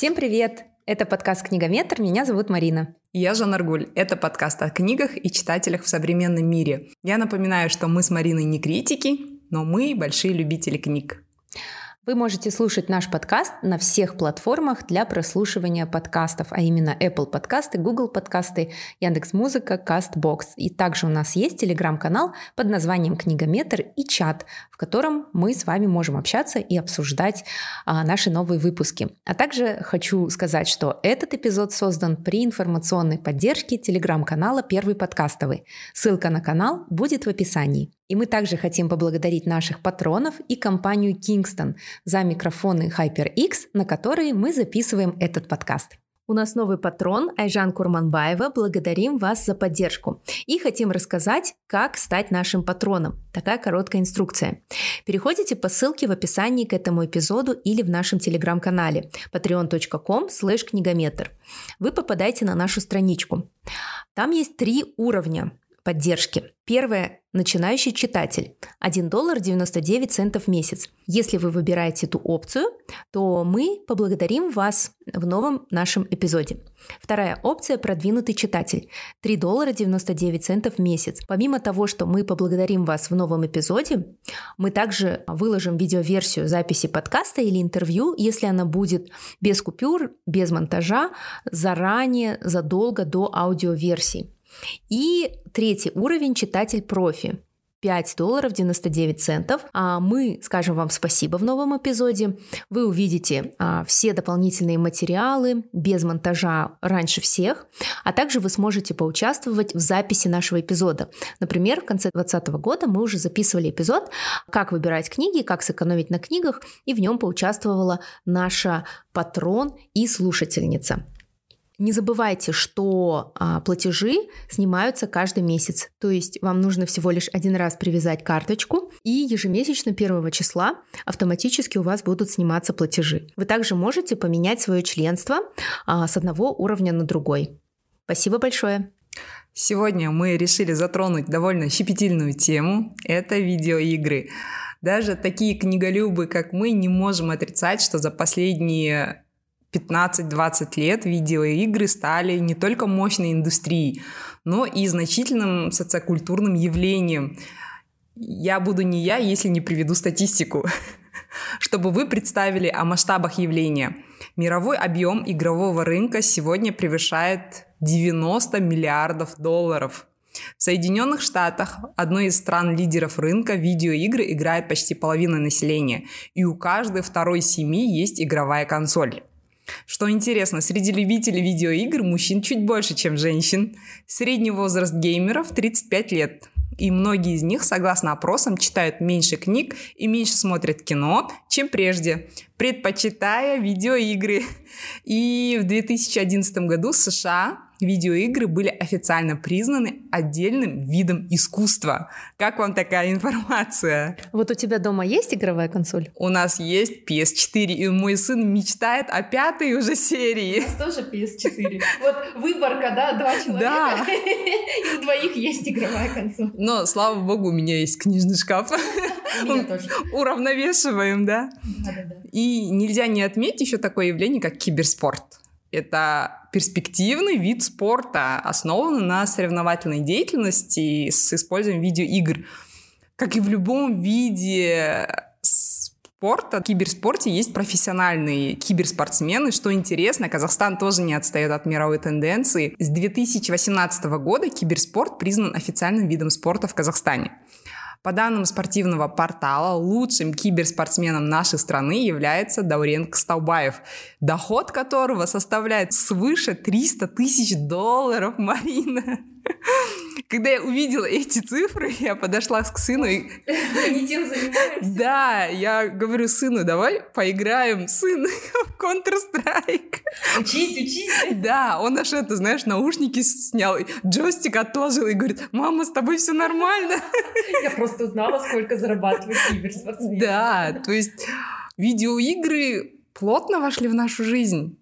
Всем привет! Это подкаст «Книгометр», меня зовут Марина. Я Жанна Аргуль. Это подкаст о книгах и читателях в современном мире. Я напоминаю, что мы с Мариной не критики, но мы большие любители книг. Вы можете слушать наш подкаст на всех платформах для прослушивания подкастов, а именно Apple подкасты, Google подкасты, Яндекс.Музыка, Castbox. И также у нас есть телеграм-канал под названием «Книгометр» и чат, в котором мы с вами можем общаться и обсуждать а, наши новые выпуски. А также хочу сказать, что этот эпизод создан при информационной поддержке телеграм-канала «Первый подкастовый». Ссылка на канал будет в описании. И мы также хотим поблагодарить наших патронов и компанию Kingston за микрофоны HyperX, на которые мы записываем этот подкаст. У нас новый патрон Айжан Курманбаева. Благодарим вас за поддержку. И хотим рассказать, как стать нашим патроном. Такая короткая инструкция. Переходите по ссылке в описании к этому эпизоду или в нашем телеграм-канале patreon.com книгометр. Вы попадаете на нашу страничку. Там есть три уровня поддержки. Первое – начинающий читатель. 1 доллар 99 центов в месяц. Если вы выбираете эту опцию, то мы поблагодарим вас в новом нашем эпизоде. Вторая опция – продвинутый читатель. 3 доллара 99 центов в месяц. Помимо того, что мы поблагодарим вас в новом эпизоде, мы также выложим видеоверсию записи подкаста или интервью, если она будет без купюр, без монтажа, заранее, задолго до аудиоверсии. И третий уровень – читатель профи. 5 долларов 99 центов. А мы скажем вам спасибо в новом эпизоде. Вы увидите а, все дополнительные материалы без монтажа раньше всех, а также вы сможете поучаствовать в записи нашего эпизода. Например, в конце 2020 года мы уже записывали эпизод «Как выбирать книги, как сэкономить на книгах», и в нем поучаствовала наша патрон и слушательница. Не забывайте, что а, платежи снимаются каждый месяц. То есть вам нужно всего лишь один раз привязать карточку, и ежемесячно первого числа автоматически у вас будут сниматься платежи. Вы также можете поменять свое членство а, с одного уровня на другой. Спасибо большое. Сегодня мы решили затронуть довольно щепетильную тему. Это видеоигры. Даже такие книголюбы, как мы, не можем отрицать, что за последние 15-20 лет видеоигры стали не только мощной индустрией, но и значительным социокультурным явлением. Я буду не я, если не приведу статистику, чтобы вы представили о масштабах явления. Мировой объем игрового рынка сегодня превышает 90 миллиардов долларов. В Соединенных Штатах, одной из стран-лидеров рынка, видеоигры играет почти половина населения, и у каждой второй семьи есть игровая консоль. Что интересно, среди любителей видеоигр мужчин чуть больше, чем женщин. Средний возраст геймеров 35 лет. И многие из них, согласно опросам, читают меньше книг и меньше смотрят кино, чем прежде, предпочитая видеоигры. И в 2011 году США видеоигры были официально признаны отдельным видом искусства. Как вам такая информация? Вот у тебя дома есть игровая консоль? У нас есть PS4, и мой сын мечтает о пятой уже серии. У нас тоже PS4. Вот выборка, да, два человека, да. и у двоих есть игровая консоль. Но, слава богу, у меня есть книжный шкаф. У меня тоже. Уравновешиваем, да? Да, да, да. И нельзя не отметить еще такое явление, как киберспорт. Это перспективный вид спорта, основанный на соревновательной деятельности с использованием видеоигр. Как и в любом виде спорта, в киберспорте есть профессиональные киберспортсмены. Что интересно, Казахстан тоже не отстает от мировой тенденции. С 2018 года киберспорт признан официальным видом спорта в Казахстане. По данным спортивного портала, лучшим киберспортсменом нашей страны является Даурен Кстаубаев, доход которого составляет свыше 300 тысяч долларов, Марина. Когда я увидела эти цифры, я подошла к сыну и... Не тем занимаешься? Да, я говорю сыну, давай поиграем, сын, в Counter-Strike. Учись, учись. Да, он аж это, знаешь, наушники снял, джойстик отложил и говорит, мама, с тобой все нормально. Я просто узнала, сколько зарабатывает киберспортсмен. Да, то есть видеоигры плотно вошли в нашу жизнь.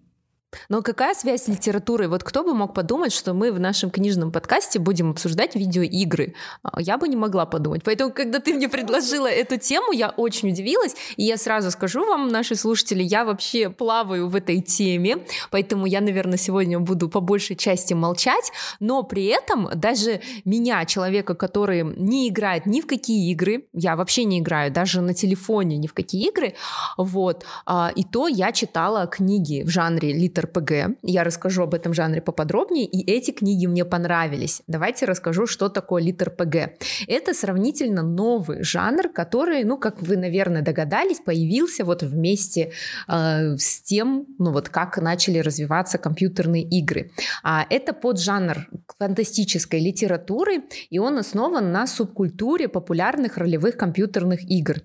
Но какая связь с литературой? Вот кто бы мог подумать, что мы в нашем книжном подкасте будем обсуждать видеоигры? А, я бы не могла подумать. Поэтому, когда ты мне предложила эту тему, я очень удивилась. И я сразу скажу вам, наши слушатели, я вообще плаваю в этой теме, поэтому я, наверное, сегодня буду по большей части молчать. Но при этом даже меня, человека, который не играет ни в какие игры, я вообще не играю даже на телефоне ни в какие игры, вот, а, и то я читала книги в жанре литературы РПГ. Я расскажу об этом жанре поподробнее, и эти книги мне понравились. Давайте расскажу, что такое лит-РПГ. Это сравнительно новый жанр, который, ну, как вы, наверное, догадались, появился вот вместе э, с тем, ну, вот как начали развиваться компьютерные игры. А это поджанр фантастической литературы, и он основан на субкультуре популярных ролевых компьютерных игр.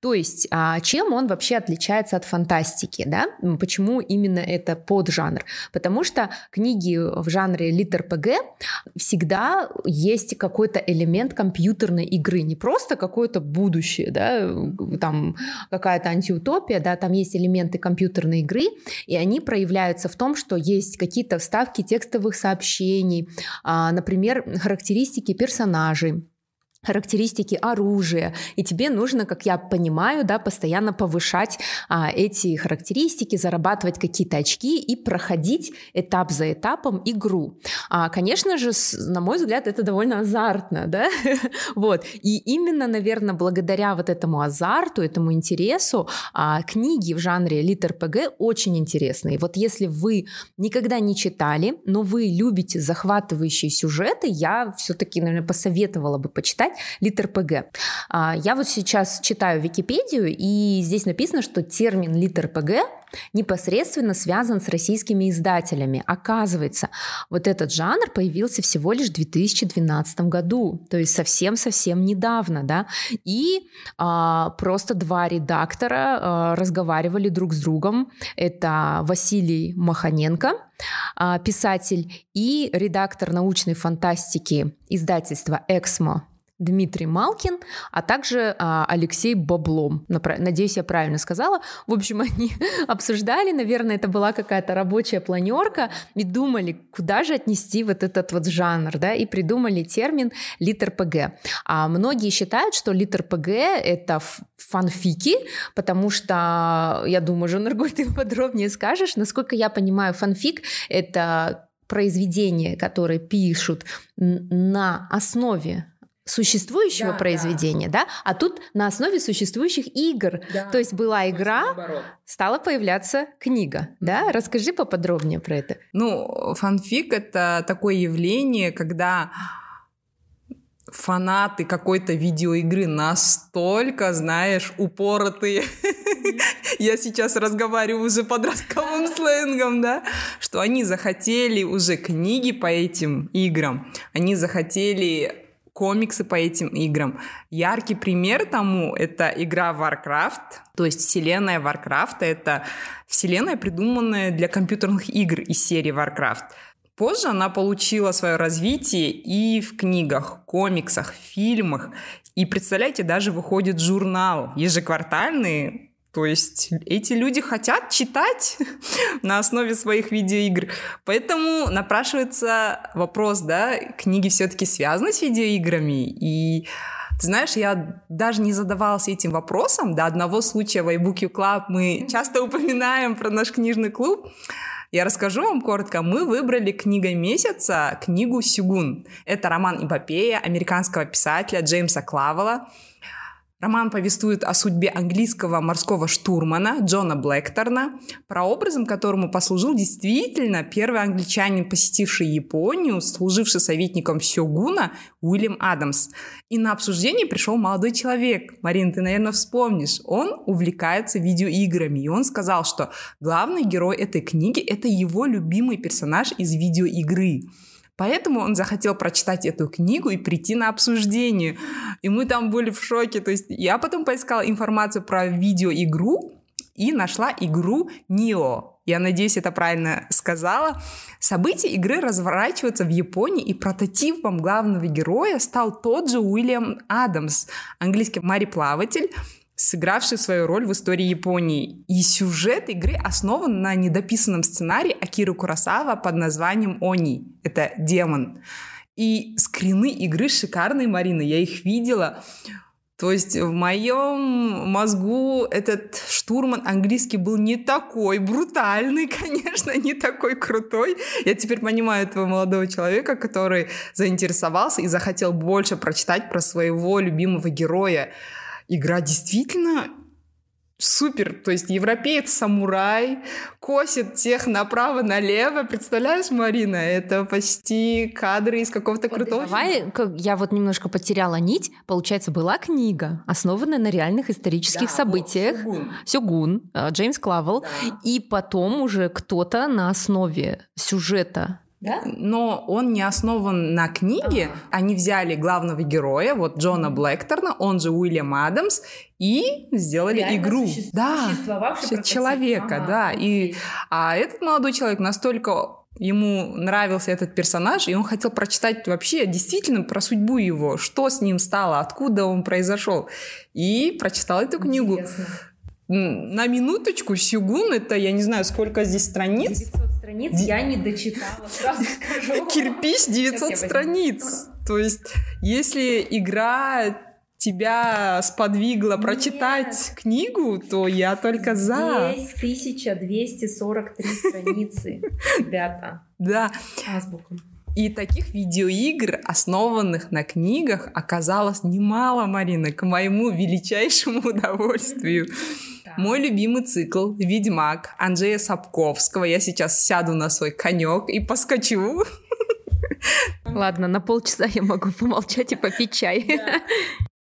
То есть, а, чем он вообще отличается от фантастики, да? Почему именно это по поджанр, потому что книги в жанре литр-ПГ всегда есть какой-то элемент компьютерной игры, не просто какое-то будущее, да, там какая-то антиутопия, да, там есть элементы компьютерной игры, и они проявляются в том, что есть какие-то вставки текстовых сообщений, а, например, характеристики персонажей, характеристики оружия, и тебе нужно, как я понимаю, да, постоянно повышать а, эти характеристики, зарабатывать какие-то очки и проходить этап за этапом игру. А, конечно же, с, на мой взгляд, это довольно азартно, да, вот, и именно, наверное, благодаря вот этому азарту, этому интересу, а, книги в жанре литр-ПГ очень интересные. Вот если вы никогда не читали, но вы любите захватывающие сюжеты, я все-таки, наверное, посоветовала бы почитать, читать литр ПГ. А, я вот сейчас читаю Википедию, и здесь написано, что термин литр ПГ непосредственно связан с российскими издателями. Оказывается, вот этот жанр появился всего лишь в 2012 году, то есть совсем-совсем недавно, да, и а, просто два редактора а, разговаривали друг с другом. Это Василий Маханенко, а, писатель, и редактор научной фантастики издательства «Эксмо» Дмитрий Малкин, а также а, Алексей Баблом. Надеюсь, я правильно сказала. В общем, они обсуждали, наверное, это была какая-то рабочая планерка, и думали, куда же отнести вот этот вот жанр, да, и придумали термин литр-ПГ. А многие считают, что литр-ПГ — это фанфики, потому что, я думаю, Жанаргуль, ты подробнее скажешь. Насколько я понимаю, фанфик — это произведения, которые пишут на основе существующего да, произведения, да. да, а тут на основе существующих игр. Да. То есть была игра, стала появляться книга, да. Расскажи поподробнее про это. Ну, фанфик это такое явление, когда фанаты какой-то видеоигры настолько, знаешь, упоротые. Я сейчас разговариваю уже подростковым сленгом, да, что они захотели уже книги по этим играм, они захотели комиксы по этим играм. Яркий пример тому — это игра Warcraft, то есть вселенная Warcraft — это вселенная, придуманная для компьютерных игр из серии Warcraft. Позже она получила свое развитие и в книгах, комиксах, фильмах. И представляете, даже выходит журнал ежеквартальный то есть эти люди хотят читать на основе своих видеоигр. Поэтому напрашивается вопрос, да, книги все-таки связаны с видеоиграми. И ты знаешь, я даже не задавалась этим вопросом. До одного случая в iBook Club мы часто упоминаем про наш книжный клуб. Я расскажу вам коротко. Мы выбрали книгой месяца книгу «Сюгун». Это роман-эпопея американского писателя Джеймса Клавела. Роман повествует о судьбе английского морского штурмана Джона Блэкторна, прообразом которому послужил действительно первый англичанин, посетивший Японию, служивший советником Сёгуна Уильям Адамс. И на обсуждение пришел молодой человек. Марин, ты, наверное, вспомнишь. Он увлекается видеоиграми, и он сказал, что главный герой этой книги — это его любимый персонаж из видеоигры. Поэтому он захотел прочитать эту книгу и прийти на обсуждение. И мы там были в шоке. То есть я потом поискала информацию про видеоигру и нашла игру Нио. Я надеюсь, это правильно сказала. События игры разворачиваются в Японии, и прототипом главного героя стал тот же Уильям Адамс, английский мореплаватель, сыгравший свою роль в истории Японии. И сюжет игры основан на недописанном сценарии Акиры Курасава под названием «Они». Это демон. И скрины игры шикарные, Марина, я их видела. То есть в моем мозгу этот штурман английский был не такой брутальный, конечно, не такой крутой. Я теперь понимаю этого молодого человека, который заинтересовался и захотел больше прочитать про своего любимого героя. Игра действительно супер, то есть европеец-самурай косит тех направо-налево. Представляешь, Марина, это почти кадры из какого-то вот крутого Давай, я вот немножко потеряла нить. Получается, была книга, основанная на реальных исторических да, событиях. Вот, Сюгун. Сюгун, э, Джеймс Клавел. Да. И потом уже кто-то на основе сюжета да? Но он не основан на книге. Ага. Они взяли главного героя, вот Джона Блэкторна, он же Уильям Адамс, и сделали Реально игру. Суще... Да, человека, ага. да. И, а этот молодой человек настолько ему нравился этот персонаж, и он хотел прочитать вообще действительно про судьбу его, что с ним стало, откуда он произошел. И прочитал эту книгу. Интересно. На минуточку, Сюгун, это я не знаю, сколько здесь страниц. 900 страниц Ди... я не дочитала, сразу скажу. Кирпич 900 страниц. То есть, если игра тебя сподвигла Нет. прочитать книгу, то я только за. Здесь 1243 страницы, ребята. Да. Азбука. И таких видеоигр, основанных на книгах, оказалось немало, Марина, к моему величайшему удовольствию. Мой любимый цикл «Ведьмак» Анджея Сапковского. Я сейчас сяду на свой конек и поскочу. Ладно, на полчаса я могу помолчать и попить чай.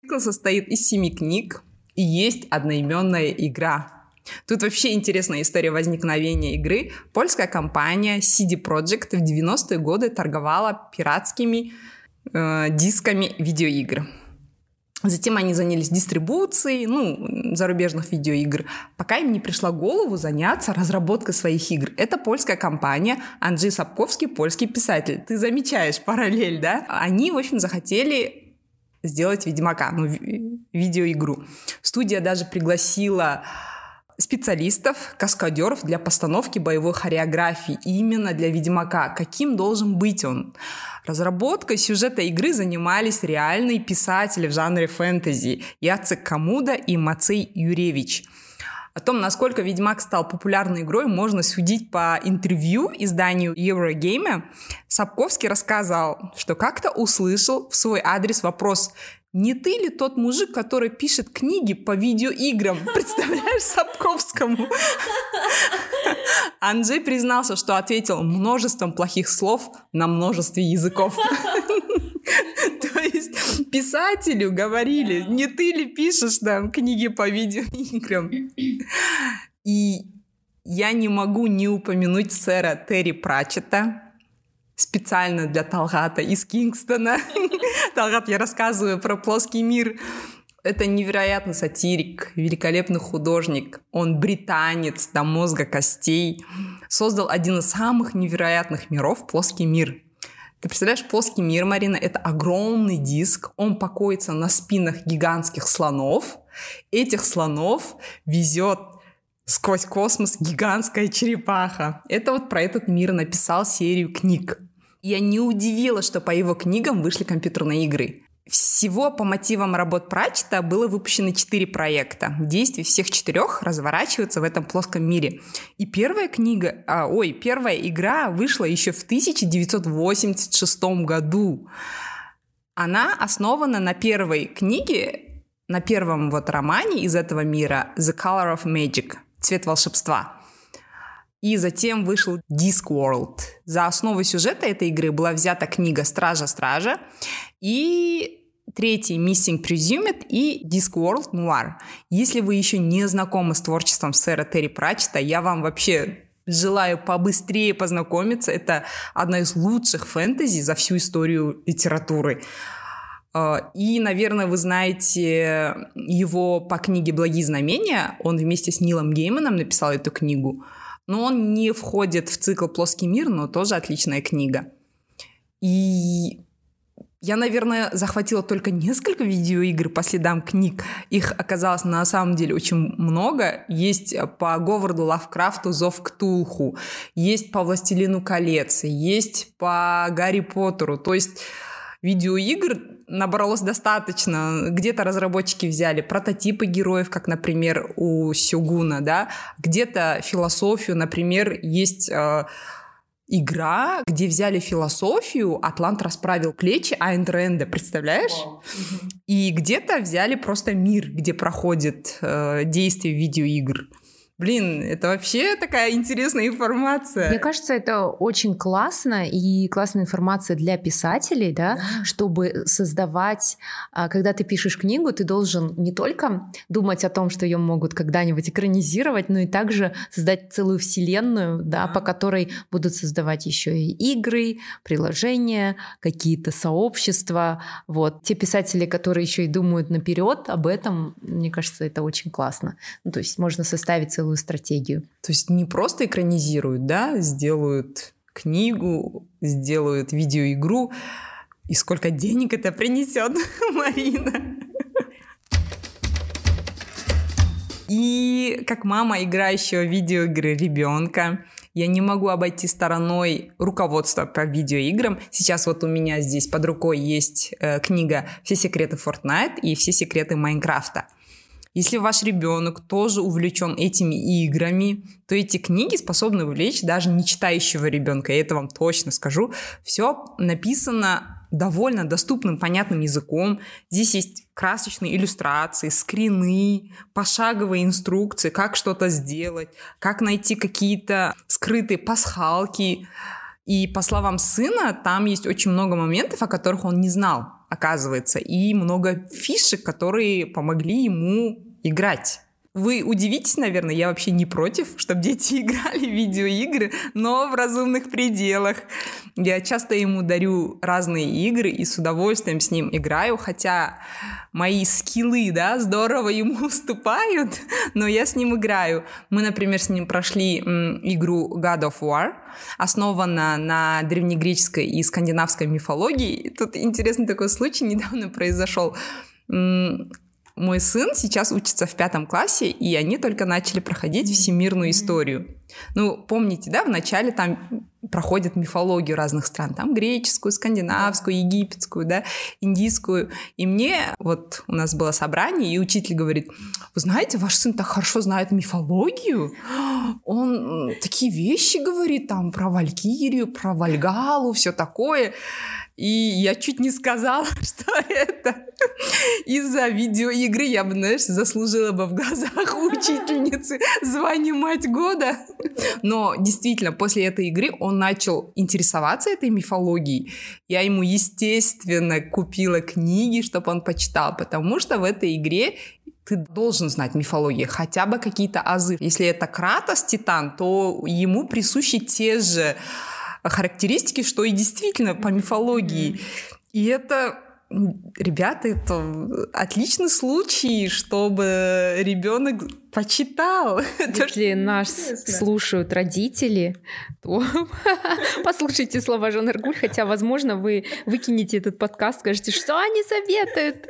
Цикл состоит из семи книг, и есть одноименная игра. Тут вообще интересная история возникновения игры. Польская компания CD Projekt в 90-е годы торговала пиратскими э, дисками видеоигр. Затем они занялись дистрибуцией, ну, зарубежных видеоигр, пока им не пришла голову заняться разработкой своих игр. Это польская компания, Анджей Сапковский, польский писатель. Ты замечаешь параллель, да? Они, в общем, захотели сделать Ведьмака, ну, видеоигру. Студия даже пригласила специалистов, каскадеров для постановки боевой хореографии именно для Ведьмака. Каким должен быть он? Разработкой сюжета игры занимались реальные писатели в жанре фэнтези Яцек Камуда и Мацей Юревич. О том, насколько Ведьмак стал популярной игрой, можно судить по интервью изданию Eurogamer. Сапковский рассказал, что как-то услышал в свой адрес вопрос не ты ли тот мужик, который пишет книги по видеоиграм? Представляешь, Сапковскому? Анджей признался, что ответил множеством плохих слов на множестве языков. То есть писателю говорили, не ты ли пишешь там книги по видеоиграм? И я не могу не упомянуть сэра Терри Пратчета, специально для Талгата из Кингстона. Талгат, я рассказываю про плоский мир. Это невероятный сатирик, великолепный художник. Он британец до мозга костей. Создал один из самых невероятных миров — плоский мир. Ты представляешь, плоский мир, Марина, это огромный диск. Он покоится на спинах гигантских слонов. Этих слонов везет сквозь космос гигантская черепаха. Это вот про этот мир написал серию книг. Я не удивила, что по его книгам вышли компьютерные игры. Всего по мотивам работ Прачета было выпущено четыре проекта. Действия всех четырех разворачиваются в этом плоском мире. И первая книга, а, ой, первая игра вышла еще в 1986 году. Она основана на первой книге, на первом вот романе из этого мира «The Color of Magic» — «Цвет волшебства». И затем вышел Discworld. За основу сюжета этой игры была взята книга «Стража-стража» и третий Missing Presumed и Discworld Noir. Если вы еще не знакомы с творчеством сэра Терри Пратчета, я вам вообще желаю побыстрее познакомиться. Это одна из лучших фэнтези за всю историю литературы. А, и, наверное, вы знаете его по книге «Благие знамения». Он вместе с Нилом Гейманом написал эту книгу. Но он не входит в цикл «Плоский мир», но тоже отличная книга. И Я, наверное, захватила только несколько видеоигр по следам книг. Их оказалось на самом деле очень много. Есть по Говарду Лавкрафту «Зов Ктулху», есть по «Властелину колец», есть по Гарри Поттеру. То есть видеоигр набралось достаточно. Где-то разработчики взяли прототипы героев, как, например, у Сюгуна, да, где-то философию, например, есть э, игра, где взяли философию, Атлант расправил плечи Айн Рэнда, представляешь? Wow. И где-то взяли просто мир, где проходит э, действие видеоигр. Блин, это вообще такая интересная информация. Мне кажется, это очень классно и классная информация для писателей, да, чтобы создавать, а, когда ты пишешь книгу, ты должен не только думать о том, что ее могут когда-нибудь экранизировать, но и также создать целую вселенную, да, да. по которой будут создавать еще и игры, приложения, какие-то сообщества. Вот те писатели, которые еще и думают наперед об этом, мне кажется, это очень классно. Ну, то есть можно составить целую целую стратегию. То есть не просто экранизируют, да, сделают книгу, сделают видеоигру, и сколько денег это принесет, Марина. И как мама играющего в видеоигры ребенка, я не могу обойти стороной руководство по видеоиграм. Сейчас вот у меня здесь под рукой есть э, книга «Все секреты Fortnite» и «Все секреты Майнкрафта». Если ваш ребенок тоже увлечен этими играми, то эти книги способны увлечь даже не читающего ребенка. Я это вам точно скажу. Все написано довольно доступным, понятным языком. Здесь есть красочные иллюстрации, скрины, пошаговые инструкции, как что-то сделать, как найти какие-то скрытые пасхалки. И по словам сына, там есть очень много моментов, о которых он не знал, оказывается, и много фишек, которые помогли ему играть. Вы удивитесь, наверное, я вообще не против, чтобы дети играли в видеоигры, но в разумных пределах. Я часто ему дарю разные игры и с удовольствием с ним играю, хотя мои скиллы, да, здорово ему уступают, но я с ним играю. Мы, например, с ним прошли игру God of War, основана на древнегреческой и скандинавской мифологии. Тут интересный такой случай недавно произошел мой сын сейчас учится в пятом классе, и они только начали проходить всемирную историю. Ну, помните, да, вначале там проходят мифологию разных стран, там греческую, скандинавскую, египетскую, да, индийскую. И мне, вот у нас было собрание, и учитель говорит, вы знаете, ваш сын так хорошо знает мифологию, он такие вещи говорит там про Валькирию, про Вальгалу, все такое. И я чуть не сказала, что это из-за видеоигры я бы, знаешь, заслужила бы в глазах учительницы звание мать года. Но действительно, после этой игры он начал интересоваться этой мифологией. Я ему, естественно, купила книги, чтобы он почитал, потому что в этой игре ты должен знать мифологию, хотя бы какие-то азы. Если это Кратос, Титан, то ему присущи те же характеристики, что и действительно по мифологии. И это Ребята, это отличный случай, чтобы ребенок почитал. Если нас слушают родители, то послушайте слова Жан Аргуль, хотя, возможно, вы выкинете этот подкаст, скажете, что они советуют.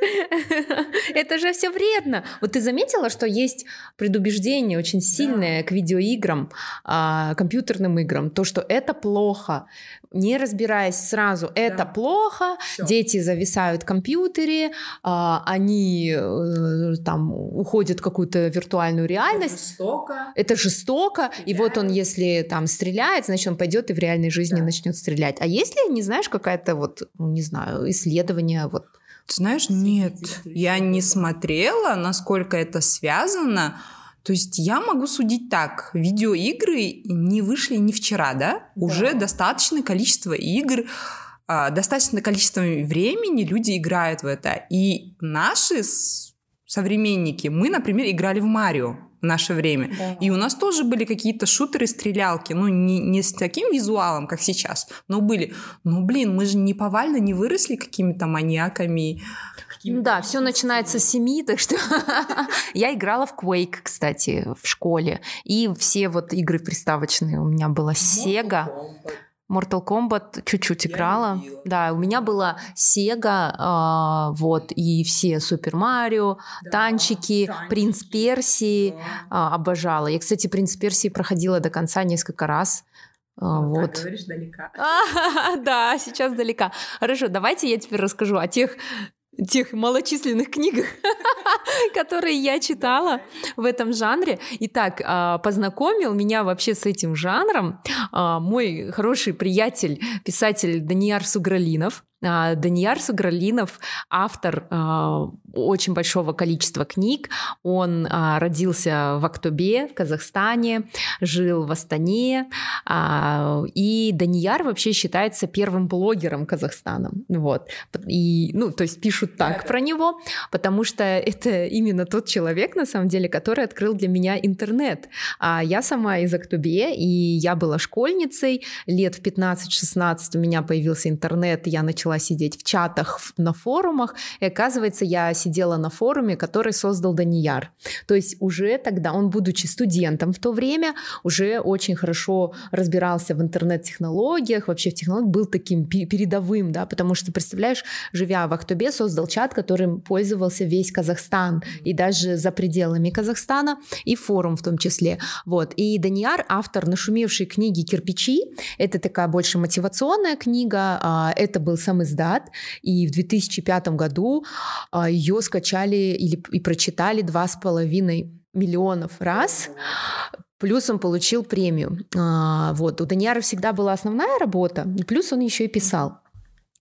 Это же все вредно. Вот ты заметила, что есть предубеждение очень сильное к видеоиграм, а, компьютерным играм, то, что это плохо не разбираясь сразу, это плохо, дети зависают в компьютере, а, они э, там уходят в какую-то виртуальную реальность. Это жестоко. Это жестоко. Стреляет. И вот он, если там стреляет, значит, он пойдет и в реальной жизни да. начнет стрелять. А если, не знаешь, какая-то вот, ну, не знаю, исследование вот ты знаешь, нет, я не смотрела, насколько это связано, то есть я могу судить так, видеоигры не вышли не вчера, да? да. Уже достаточное количество игр, а, достаточное количество времени люди играют в это. И наши современники, мы, например, играли в Марио в наше время. Да. И у нас тоже были какие-то шутеры, стрелялки, ну, не, не с таким визуалом, как сейчас, но были. Ну, блин, мы же не повально не выросли какими-то маньяками, ну да, все начинается с семи, так что я играла в Quake, кстати, в школе. И все вот игры приставочные у меня была Sega. Mortal Kombat чуть-чуть играла. Да, у меня была Sega, э, вот, и все Супер Марио, да, танчики, танчики, Принц Персии да. э, обожала. Я, кстати, Принц Персии проходила до конца несколько раз. Вот. вот. Так, говоришь, далека. да, сейчас далека. Хорошо, давайте я теперь расскажу о тех тех малочисленных книгах, которые я читала в этом жанре. Итак, а, познакомил меня вообще с этим жанром а, мой хороший приятель, писатель Данияр Сугралинов. А, Данияр Сугралинов — автор очень большого количества книг. Он а, родился в Актобе, в Казахстане, жил в Астане. А, и Данияр вообще считается первым блогером Казахстана. Вот. И, ну, то есть пишут так про него, потому что это именно тот человек, на самом деле, который открыл для меня интернет. А я сама из Актобе, и я была школьницей. Лет в 15-16 у меня появился интернет, я начала сидеть в чатах, на форумах, и оказывается, я сидела на форуме, который создал Данияр. То есть уже тогда он, будучи студентом в то время, уже очень хорошо разбирался в интернет-технологиях, вообще в технологиях был таким передовым, да, потому что, представляешь, живя в Ахтубе, создал чат, которым пользовался весь Казахстан и даже за пределами Казахстана, и форум в том числе. Вот. И Данияр, автор нашумевшей книги «Кирпичи», это такая больше мотивационная книга, а, это был сам издат, и в 2005 году а, ее скачали или, и прочитали два с половиной миллионов раз. Плюс он получил премию. А, вот. У Даниара всегда была основная работа, плюс он еще и писал.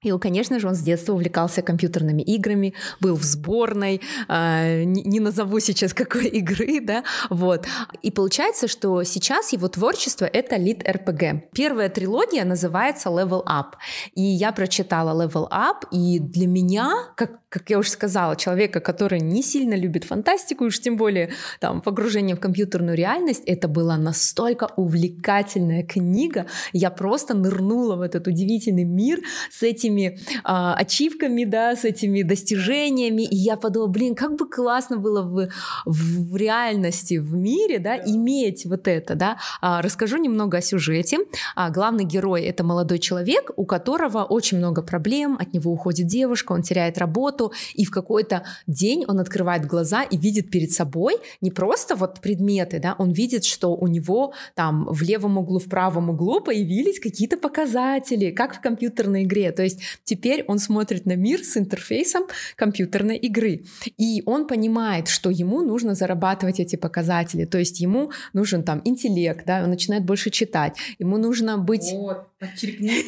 И, конечно же, он с детства увлекался компьютерными играми, был в сборной, э, не, назову сейчас какой игры, да, вот. И получается, что сейчас его творчество — это лид РПГ. Первая трилогия называется Level Up, и я прочитала Level Up, и для меня, как, как я уже сказала, человека, который не сильно любит фантастику, уж тем более там погружение в компьютерную реальность, это была настолько увлекательная книга, я просто нырнула в этот удивительный мир с этими а, ачивками, да, с этими достижениями. И я подумала, блин, как бы классно было в, в реальности, в мире, да, иметь вот это, да. А, расскажу немного о сюжете. А, главный герой — это молодой человек, у которого очень много проблем, от него уходит девушка, он теряет работу, и в какой-то день он открывает глаза и видит перед собой не просто вот предметы, да, он видит, что у него там в левом углу, в правом углу появились какие-то показатели, как в компьютерной игре. То есть теперь он смотрит на мир с интерфейсом компьютерной игры. И он понимает, что ему нужно зарабатывать эти показатели. То есть ему нужен там интеллект, да, он начинает больше читать. Ему нужно быть... Вот, подчеркни.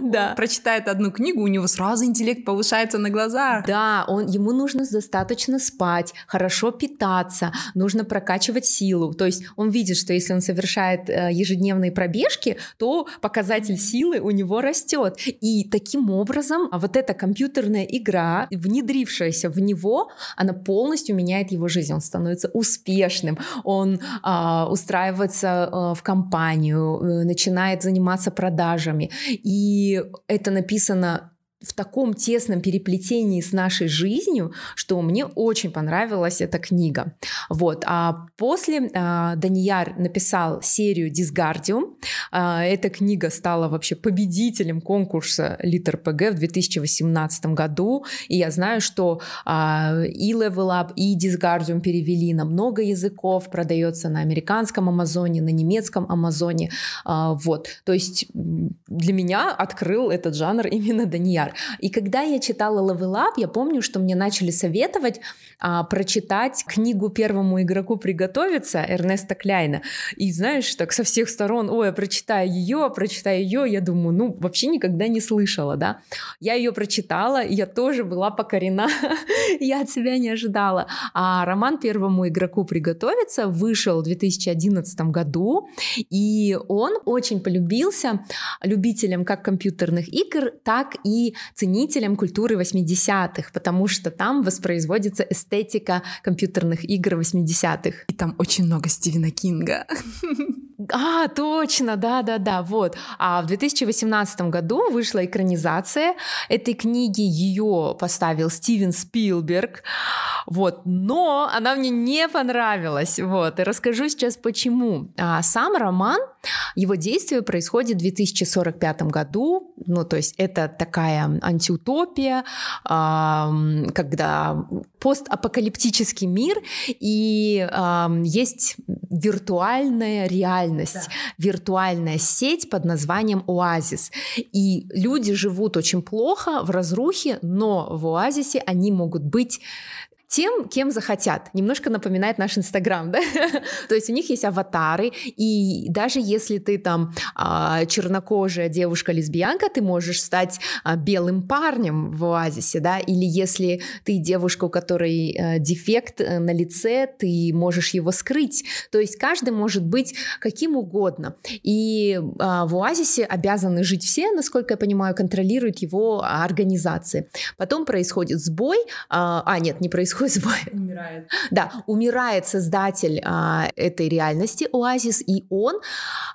Да. Прочитает одну книгу, у него сразу интеллект повышается на глазах. Да, он, ему нужно достаточно спать, хорошо питаться, нужно прокачивать силу. То есть он видит, что если он совершает э, ежедневные пробежки, то показатель силы у него растет. И таким образом а вот эта компьютерная игра, внедрившаяся в него, она полностью меняет его жизнь. Он становится успешным, он а, устраивается а, в компанию, э, начинает заниматься продажами. И это написано в таком тесном переплетении с нашей жизнью, что мне очень понравилась эта книга. Вот. А после а, Данияр написал серию «Дисгардиум». А, эта книга стала вообще победителем конкурса Литер ПГ в 2018 году. И я знаю, что а, и Level Up, и Дисгардиум перевели на много языков, продается на американском Амазоне, на немецком Амазоне. А, вот. То есть для меня открыл этот жанр именно Данияр. И когда я читала Level Up, я помню, что мне начали советовать а, прочитать книгу первому игроку приготовиться Эрнеста Кляйна. И знаешь, так со всех сторон, ой, я прочитаю ее, прочитаю ее, я думаю, ну, вообще никогда не слышала, да. Я ее прочитала, я тоже была покорена, я от себя не ожидала. А роман первому игроку приготовиться вышел в 2011 году, и он очень полюбился любителям как компьютерных игр, так и ценителям культуры 80-х, потому что там воспроизводится эстетика компьютерных игр 80-х. И там очень много Стивена Кинга. А, точно, да-да-да, вот. А в 2018 году вышла экранизация этой книги, ее поставил Стивен Спилберг, вот, но она мне не понравилась, вот, и расскажу сейчас почему. А, сам роман, его действие происходит в 2045 году, ну, то есть это такая антиутопия, а, когда постапокалиптический мир, и а, есть виртуальная реальность, да. виртуальная сеть под названием Оазис. И люди живут очень плохо в разрухе, но в Оазисе они могут быть тем, кем захотят. Немножко напоминает наш Инстаграм, да? То есть у них есть аватары, и даже если ты там а, чернокожая девушка-лесбиянка, ты можешь стать а, белым парнем в оазисе, да? Или если ты девушка, у которой а, дефект э, на лице, ты можешь его скрыть. То есть каждый может быть каким угодно. И а, в оазисе обязаны жить все, насколько я понимаю, контролирует его организации. Потом происходит сбой, а нет, не происходит происходит сбой. Умирает. Да, умирает создатель а, этой реальности Оазис, и он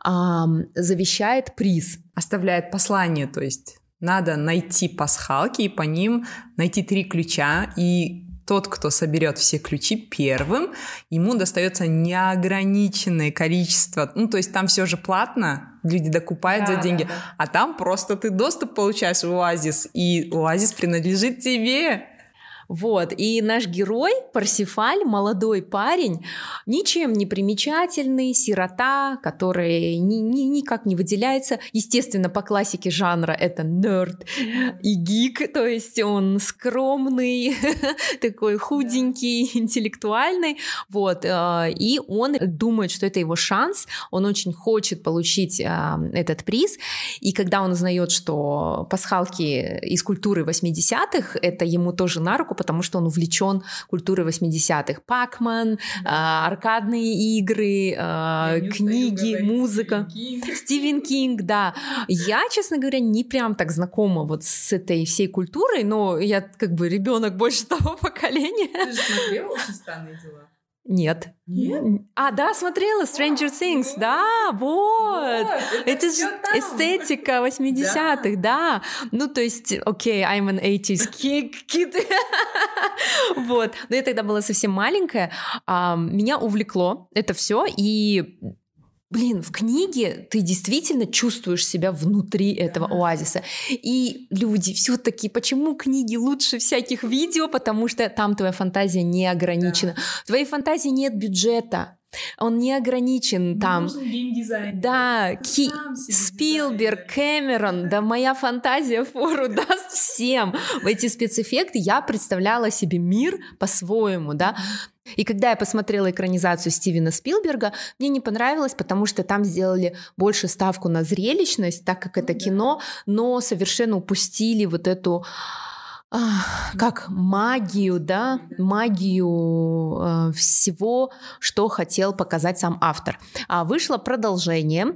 а, завещает приз. Оставляет послание, то есть надо найти пасхалки и по ним найти три ключа и тот, кто соберет все ключи первым, ему достается неограниченное количество. Ну, то есть там все же платно, люди докупают да, за деньги, да, да. а там просто ты доступ получаешь в Оазис, и Оазис принадлежит тебе. Вот, и наш герой, Парсифаль, молодой парень, ничем не примечательный, сирота, который ни, ни, никак не выделяется. Естественно, по классике жанра это нерд и гик, то есть он скромный, такой худенький, интеллектуальный, вот, э, и он думает, что это его шанс, он очень хочет получить э, этот приз, и когда он узнает, что пасхалки из культуры 80-х, это ему тоже на руку, потому что он увлечен культурой 80-х. Пакман, да. э, аркадные игры, э, книги, музыка. Стивен Кинг. Стивен Кинг, да. Я, честно говоря, не прям так знакома вот с этой всей культурой, но я как бы ребенок больше того поколения. Ты же смотрела «Очень странные дела»? Нет. Нет? А, да, смотрела Stranger Things, вот. да, вот. вот это, это же эстетика 80-х, да. да. Ну, то есть, окей, okay, I'm an 80s kid. вот. Но я тогда была совсем маленькая. А, меня увлекло это все, и Блин, в книге ты действительно чувствуешь себя внутри этого оазиса. И люди все-таки, почему книги лучше всяких видео? Потому что там твоя фантазия не ограничена. Да. В твоей фантазии нет бюджета. Он не ограничен не там. Да, Ки... Спилберг, Кэмерон, да моя фантазия фору даст всем. В эти спецэффекты я представляла себе мир по-своему, да. И когда я посмотрела экранизацию Стивена Спилберга, мне не понравилось, потому что там сделали больше ставку на зрелищность, так как это кино, но совершенно упустили вот эту как магию, да, магию э, всего, что хотел показать сам автор. А вышло продолжение.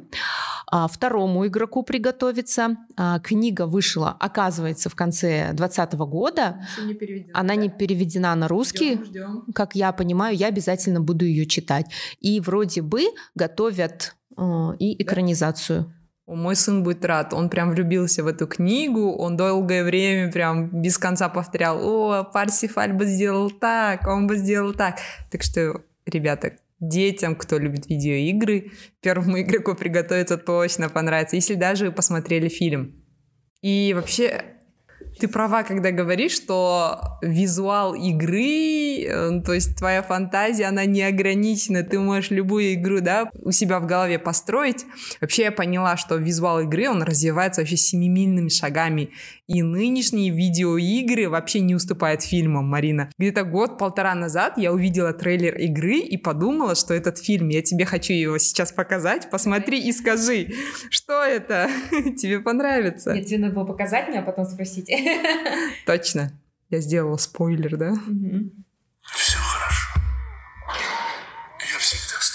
А, второму игроку приготовиться. А, книга вышла, оказывается, в конце 2020 года. Не переведена, Она да? не переведена на русский. Ждем, ждем. Как я понимаю, я обязательно буду ее читать. И вроде бы готовят э, и экранизацию. Да? Мой сын будет рад. Он прям влюбился в эту книгу. Он долгое время прям без конца повторял, о, Парсифаль бы сделал так, он бы сделал так. Так что, ребята, детям, кто любит видеоигры, первому игроку приготовиться точно понравится, если даже вы посмотрели фильм. И вообще ты права, когда говоришь, что визуал игры, э, то есть твоя фантазия, она не ограничена, ты можешь любую игру, да, у себя в голове построить. Вообще я поняла, что визуал игры, он развивается вообще семимильными шагами. И нынешние видеоигры вообще не уступают фильмам, Марина. Где-то год-полтора назад я увидела трейлер игры и подумала, что этот фильм, я тебе хочу его сейчас показать, посмотри и скажи, что это, тебе понравится. Нет, тебе надо было показать мне, а потом спросить. Точно. Я сделала спойлер, да? Все хорошо. Я всегда с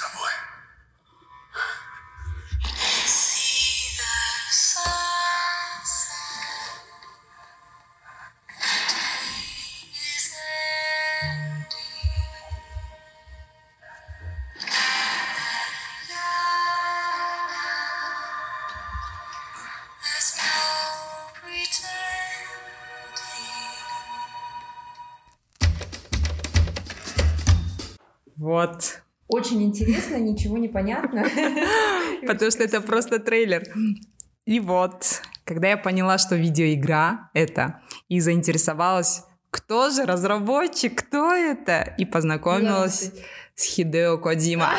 Вот. Очень интересно, ничего не понятно. Потому что это просто трейлер. И вот, когда я поняла, что видеоигра это, и заинтересовалась, кто же разработчик, кто это, и познакомилась с Хидео Кодима.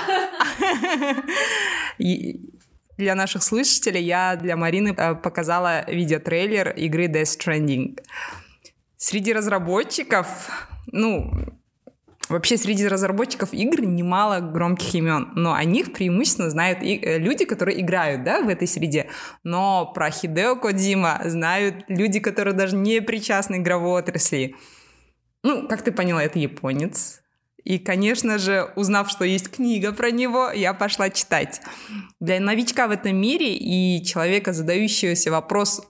И для наших слушателей я для Марины э, показала видеотрейлер игры Death Stranding. Среди разработчиков, ну, Вообще среди разработчиков игр немало громких имен, но о них преимущественно знают и, э, люди, которые играют да, в этой среде. Но про Хидео Кодима знают люди, которые даже не причастны к игровой отрасли. Ну, как ты поняла, это японец. И, конечно же, узнав, что есть книга про него, я пошла читать. Для новичка в этом мире и человека, задающегося вопрос,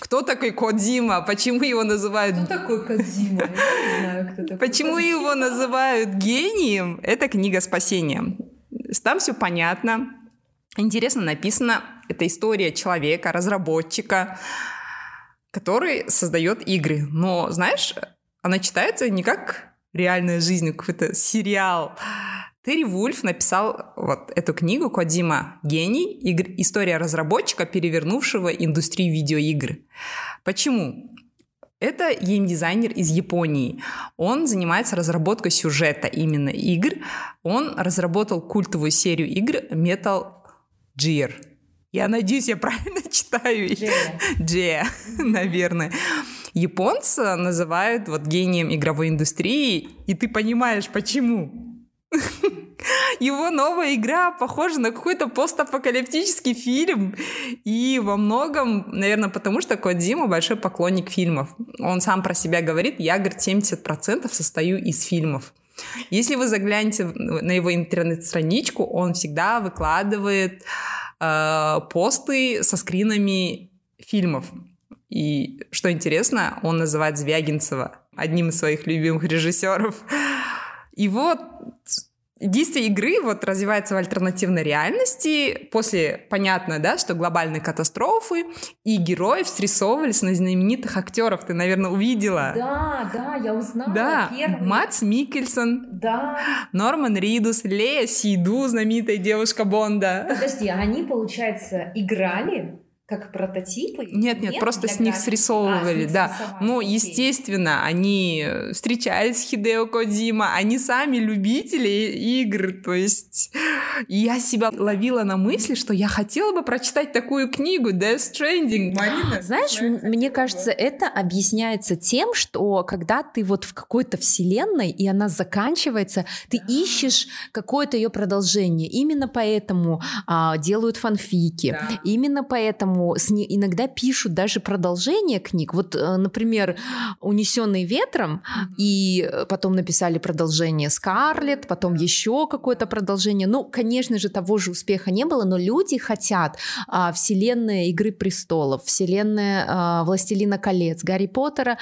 кто такой Кодзима? Почему его называют... Кто такой Кодзима? Я не знаю, кто такой Почему Кодзима. его называют гением? Это книга спасения. Там все понятно. Интересно написано. Это история человека, разработчика, который создает игры. Но, знаешь, она читается не как реальная жизнь, какой-то сериал. Терри Вульф написал вот эту книгу «Кодима. Гений. Игр... История разработчика, перевернувшего индустрию видеоигр». Почему? Это геймдизайнер из Японии. Он занимается разработкой сюжета именно игр. Он разработал культовую серию игр Metal Gear. Я надеюсь, я правильно читаю. Джея, наверное. Японца называют вот гением игровой индустрии, и ты понимаешь, почему. Его новая игра похожа на какой-то постапокалиптический фильм. И во многом, наверное, потому что Кодзима большой поклонник фильмов. Он сам про себя говорит, я, говорит, 70% состою из фильмов. Если вы заглянете на его интернет-страничку, он всегда выкладывает э, посты со скринами фильмов. И что интересно, он называет Звягинцева одним из своих любимых режиссеров. И вот Действие игры вот развивается в альтернативной реальности после, понятно, да, что глобальные катастрофы, и героев срисовывались на знаменитых актеров. Ты, наверное, увидела. Да, да, я узнала. Да, первый. Мац Микельсон, Да. Норман Ридус, Лея Сиду, знаменитая девушка Бонда. Подожди, а они, получается, играли как прототипы? Нет, нет, просто для с них графики? срисовывали, А, с них да. срисовали, Но, окей. естественно, они встречались с Хидео Кодзима, они сами любители игр, то есть я себя ловила на мысли, что я хотела бы прочитать такую книгу Death Stranding. Марина, Знаешь, м- мне кажется, это объясняется тем, что когда ты вот в какой-то вселенной, и она заканчивается, ты ищешь какое-то ее продолжение. Именно поэтому а, делают фанфики. Да. Именно поэтому с не- иногда пишут даже продолжение книг. Вот, э, например, «Унесенный ветром», и э, потом написали продолжение «Скарлетт», потом еще какое-то продолжение. Ну, конечно же, того же успеха не было, но люди хотят а, вселенная «Игры престолов», вселенная а, «Властелина колец», «Гарри Поттера».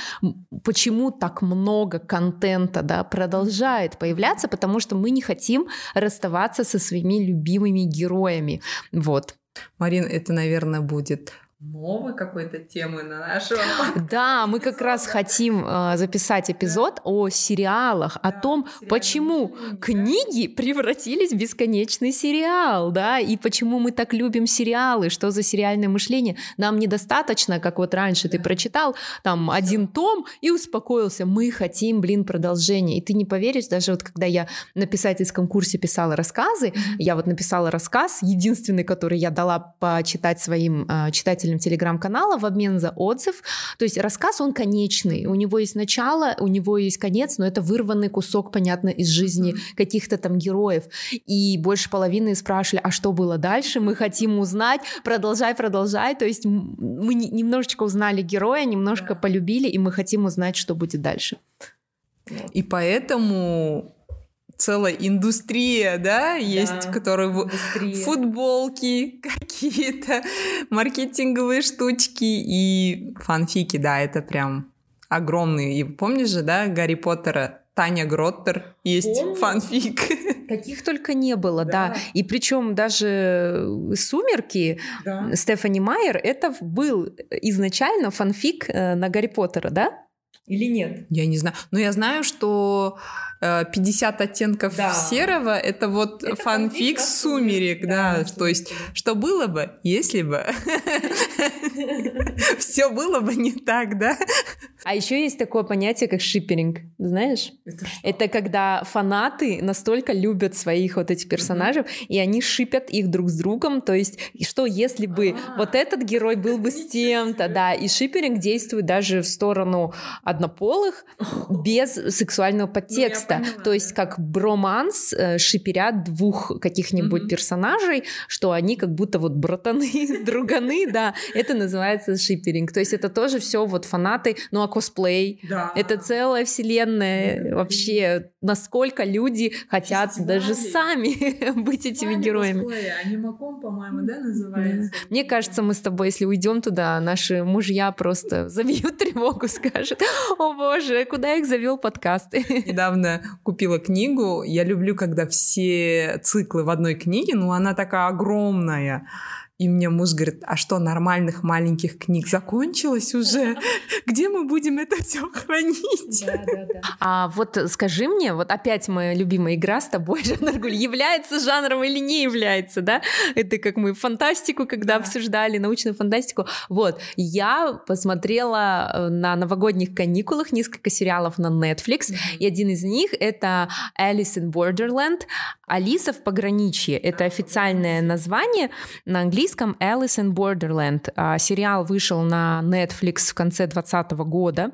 Почему так много контента да, продолжает появляться? Потому что мы не хотим расставаться со своими любимыми героями. Вот. Марин, это, наверное, будет новой какой-то темы на нашего Да, мы как раз хотим э, записать эпизод о сериалах, о том, почему книги превратились в бесконечный сериал, да, и почему мы так любим сериалы, что за сериальное мышление. Нам недостаточно, как вот раньше ты прочитал, там один том и успокоился. Мы хотим, блин, продолжение. И ты не поверишь, даже вот когда я на писательском курсе писала рассказы, я вот написала рассказ, единственный, который я дала почитать своим э, читателям телеграм-канала в обмен за отзыв. То есть рассказ, он конечный. У него есть начало, у него есть конец, но это вырванный кусок, понятно, из жизни каких-то там героев. И больше половины спрашивали, а что было дальше? Мы хотим узнать, продолжай, продолжай. То есть мы не- немножечко узнали героя, немножко полюбили, и мы хотим узнать, что будет дальше. И поэтому целая индустрия, да, есть, которая в- футболки какие-то, маркетинговые штучки и фанфики, да, это прям огромные. И помнишь же, да, Гарри Поттера, Таня Гроттер, есть Помню. фанфик. Каких только не было, да. Да. И причем даже «Сумерки» Стефани Майер, это был изначально фанфик э, на Гарри Поттера, да? Или нет? Я не знаю. Но я знаю, что 50 оттенков Да. серого это вот Это фанфик сумерек, сумерек, да, да, то есть что было бы, если бы все было бы не так, да? А еще есть такое понятие, как шиперинг, знаешь? Это когда фанаты настолько любят своих вот этих персонажей, и они шипят их друг с другом. То есть, что если бы А. вот этот герой был бы с тем-то, да, и шиперинг действует даже в сторону однополых без сексуального подтекста. Поняла, То есть, как броманс э, шиперят двух каких-нибудь Мгм. персонажей, что они как будто вот братаны, друганы, да, это называется шиперинг. То есть, это тоже все вот фанаты, ну а косплей, Да. это целая вселенная вообще, насколько люди хотят даже сами быть этими героями. Анимаком, по-моему, да, Да. Мне кажется, мы с тобой, если уйдем туда, наши мужья просто забьют тревогу, скажут, о боже, куда их завел подкаст? Недавно купила книгу. Я люблю, когда все циклы в одной книге, но она такая огромная. И мне муж говорит, а что, нормальных маленьких книг закончилось уже? Где мы будем это все хранить? Да, да, да. А вот скажи мне, вот опять моя любимая игра с тобой, Жанна Аргуль, является жанром или не является, да? Это как мы фантастику, когда обсуждали, научную фантастику. Вот, я посмотрела э, на новогодних каникулах несколько сериалов на Netflix, и один из них это Alice in Borderland. Алиса в пограничье. Это официальное название. На английском Alice in Borderland. А, Сериал вышел на Netflix в конце 2020 года.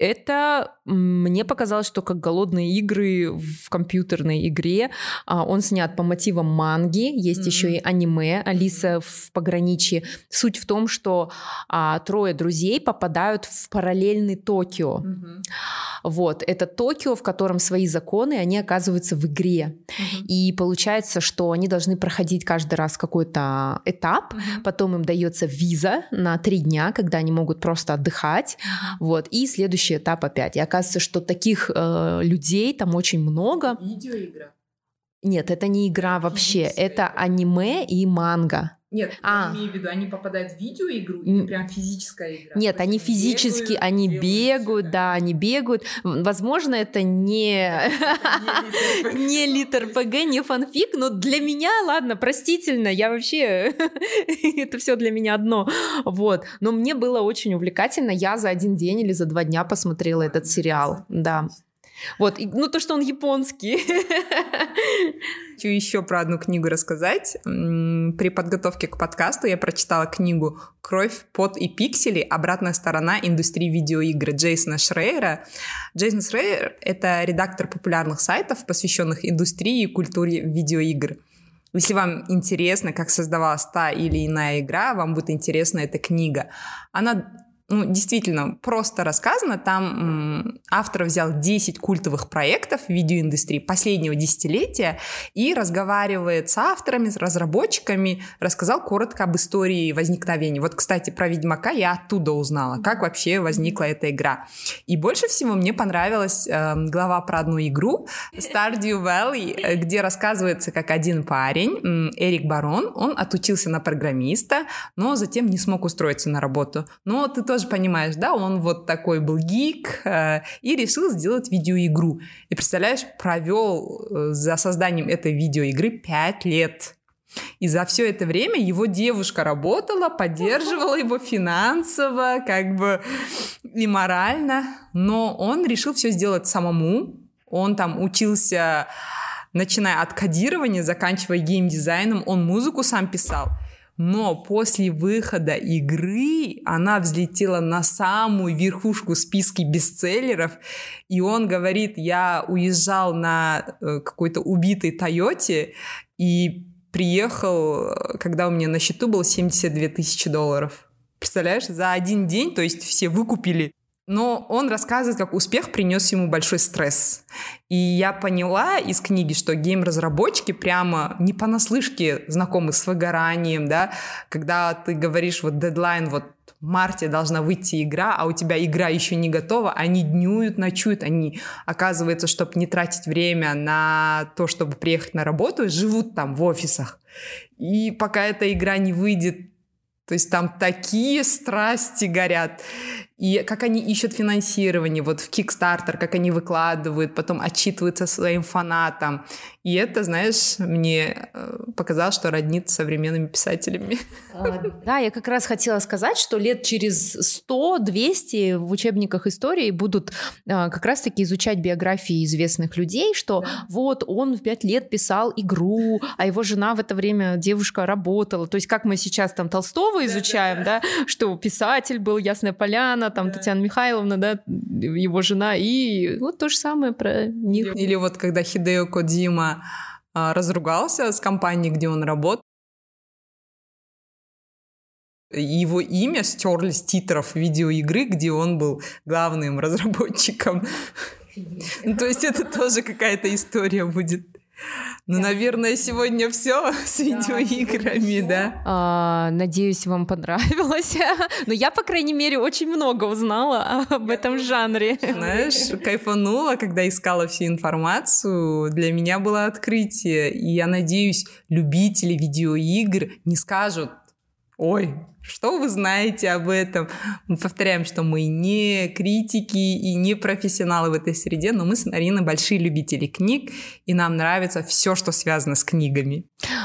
Это мне показалось, что как голодные игры в компьютерной игре. А, Он снят по мотивам манги. Есть Мгм. еще и аниме Алиса в пограничье. Суть в том, что а, трое друзей попадают в параллельный Токио. Вот, это Токио, в котором свои законы, они оказываются в игре. И получается, что они должны проходить каждый раз какой-то этап, потом им дается виза на три дня, когда они могут просто отдыхать, вот, и следующий этап опять. И оказывается, что таких э, людей там очень много. Видеоигра. Нет, это не игра вообще, это аниме и манга. Нет, А. я имею в виду, они попадают в видеоигру или прям физическая игра? Нет, То они физически, бегают, они бегают, всё, да, они бегают. Возможно, это не не литр ПГ, не фанфик, но для меня, ладно, простительно, я вообще, это все для меня одно, вот. Но мне было очень увлекательно, я за один день или за два дня посмотрела этот сериал, да. Вот, и- ну то, что он японский. Хочу еще про одну книгу рассказать. При подготовке к подкасту я прочитала книгу «Кровь, пот и пиксели. Обратная сторона индустрии видеоигр» Джейсона Шрейера. Джейсон Шрейер — это редактор популярных сайтов, посвященных индустрии и культуре видеоигр. Если вам интересно, как создавалась та или иная игра, вам будет интересна эта книга. Она ну, действительно просто рассказано. Там автор взял 10 культовых проектов в видеоиндустрии последнего десятилетия и разговаривает с авторами, с разработчиками, рассказал коротко об истории возникновения. Вот, кстати, про Ведьмака я оттуда узнала, как вообще возникла эта игра. И больше всего мне понравилась э, глава про одну игру Stardew Valley, э, где рассказывается, как один парень, Эрик Барон, он отучился на программиста, но затем не смог устроиться на работу. Но ты тоже понимаешь, да, он вот такой был гик э, и решил сделать видеоигру. И представляешь, провел э, за созданием этой видеоигры 5 лет. И за все это время его девушка работала, поддерживала его финансово, как бы и морально, но он решил все сделать самому. Он там учился, начиная от кодирования, заканчивая геймдизайном, он музыку сам писал. Но после выхода игры она взлетела на самую верхушку списка бестселлеров, и он говорит, я уезжал на э, какой-то убитой Тойоте и приехал, когда у меня на счету было 72 тысячи долларов. Представляешь, за один день, то есть все выкупили. Но он рассказывает, как успех принес ему большой стресс. И я поняла из книги, что гейм-разработчики прямо не понаслышке знакомы с выгоранием, да, когда ты говоришь, вот дедлайн, вот в марте должна выйти игра, а у тебя игра еще не готова, они днюют, ночуют, они, оказывается, чтобы не тратить время на то, чтобы приехать на работу, живут там в офисах. И пока эта игра не выйдет, то есть там такие страсти горят. И как они ищут финансирование, вот в Kickstarter, как они выкладывают, потом отчитываются своим фанатам. И это, знаешь, мне э, показалось, что роднит с современными писателями. А, да, я как раз хотела сказать, что лет через 100-200 в учебниках истории будут а, как раз-таки изучать биографии известных людей, что да. вот он в 5 лет писал игру, а его жена в это время девушка работала. То есть как мы сейчас там Толстого изучаем, да, да, да что писатель был Ясная Поляна, там да. Татьяна Михайловна, да, его жена, и вот то же самое про них. Или вот когда Хидео Кодзима а, разругался с компанией, где он работал, его имя стерли с титров видеоигры, где он был главным разработчиком. Ну, то есть это тоже какая-то история будет. Ну, наверное, сегодня все с видеоиграми, да. А, надеюсь, вам понравилось. Но я, по крайней мере, очень много узнала об этом жанре. Знаешь, кайфанула, когда искала всю информацию. Для меня было открытие. И я надеюсь, любители видеоигр не скажут, ой, что вы знаете об этом? Мы повторяем, что мы не критики и не профессионалы в этой среде, но мы с Мариной большие любители книг, и нам нравится все, что связано с книгами.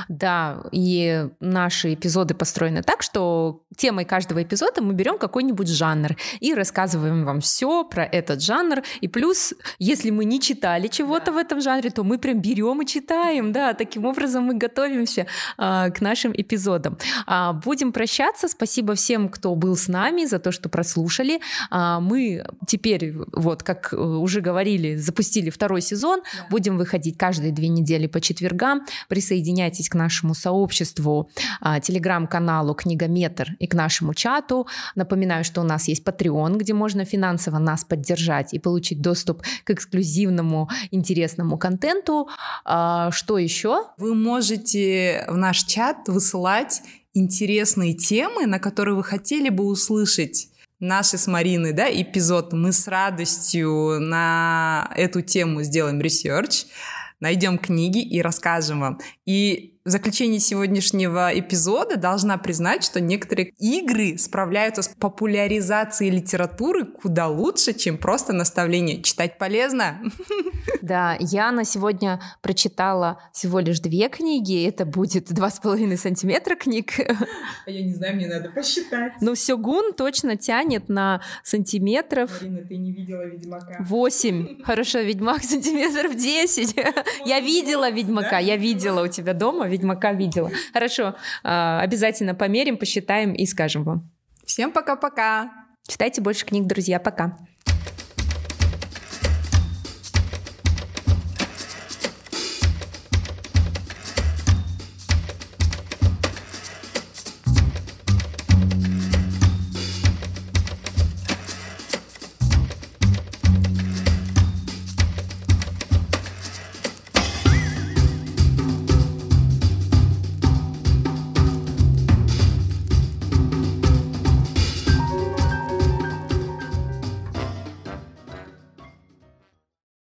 Да, и наши эпизоды построены так, что темой каждого эпизода мы берем какой-нибудь жанр и рассказываем вам все про этот жанр. И плюс, если мы не читали чего-то да. в этом жанре, то мы прям берем и читаем. Да, таким образом мы готовимся а, к нашим эпизодам. А, будем прощаться. Спасибо всем, кто был с нами, за то, что прослушали. А, мы теперь, вот как э, уже говорили, запустили второй сезон. Да. Будем выходить каждые две недели по четвергам. Присоединяйтесь к нашему сообществу, а, телеграм-каналу «Книгометр» и к нашему чату. Напоминаю, что у нас есть Patreon, где можно финансово нас поддержать и получить доступ к эксклюзивному интересному контенту. А, что еще? Вы можете в наш чат высылать интересные темы, на которые вы хотели бы услышать наши с Мариной, да, эпизод. Мы с радостью на эту тему сделаем research, найдем книги и расскажем вам. И в заключении сегодняшнего эпизода должна признать, что некоторые игры справляются с популяризацией литературы куда лучше, чем просто наставление. Читать полезно. Да, я на сегодня прочитала всего лишь две книги. Это будет два с половиной сантиметра книг. А я не знаю, мне надо посчитать. Ну, Сёгун точно тянет на сантиметров. Марина, ты не видела Ведьмака. Восемь. Хорошо, Ведьмак сантиметров десять. Я видела Ведьмака, я видела у тебя дома Ведьмака видела. Хорошо, а, обязательно померим, посчитаем и скажем вам. Всем пока-пока. Читайте больше книг, друзья. Пока.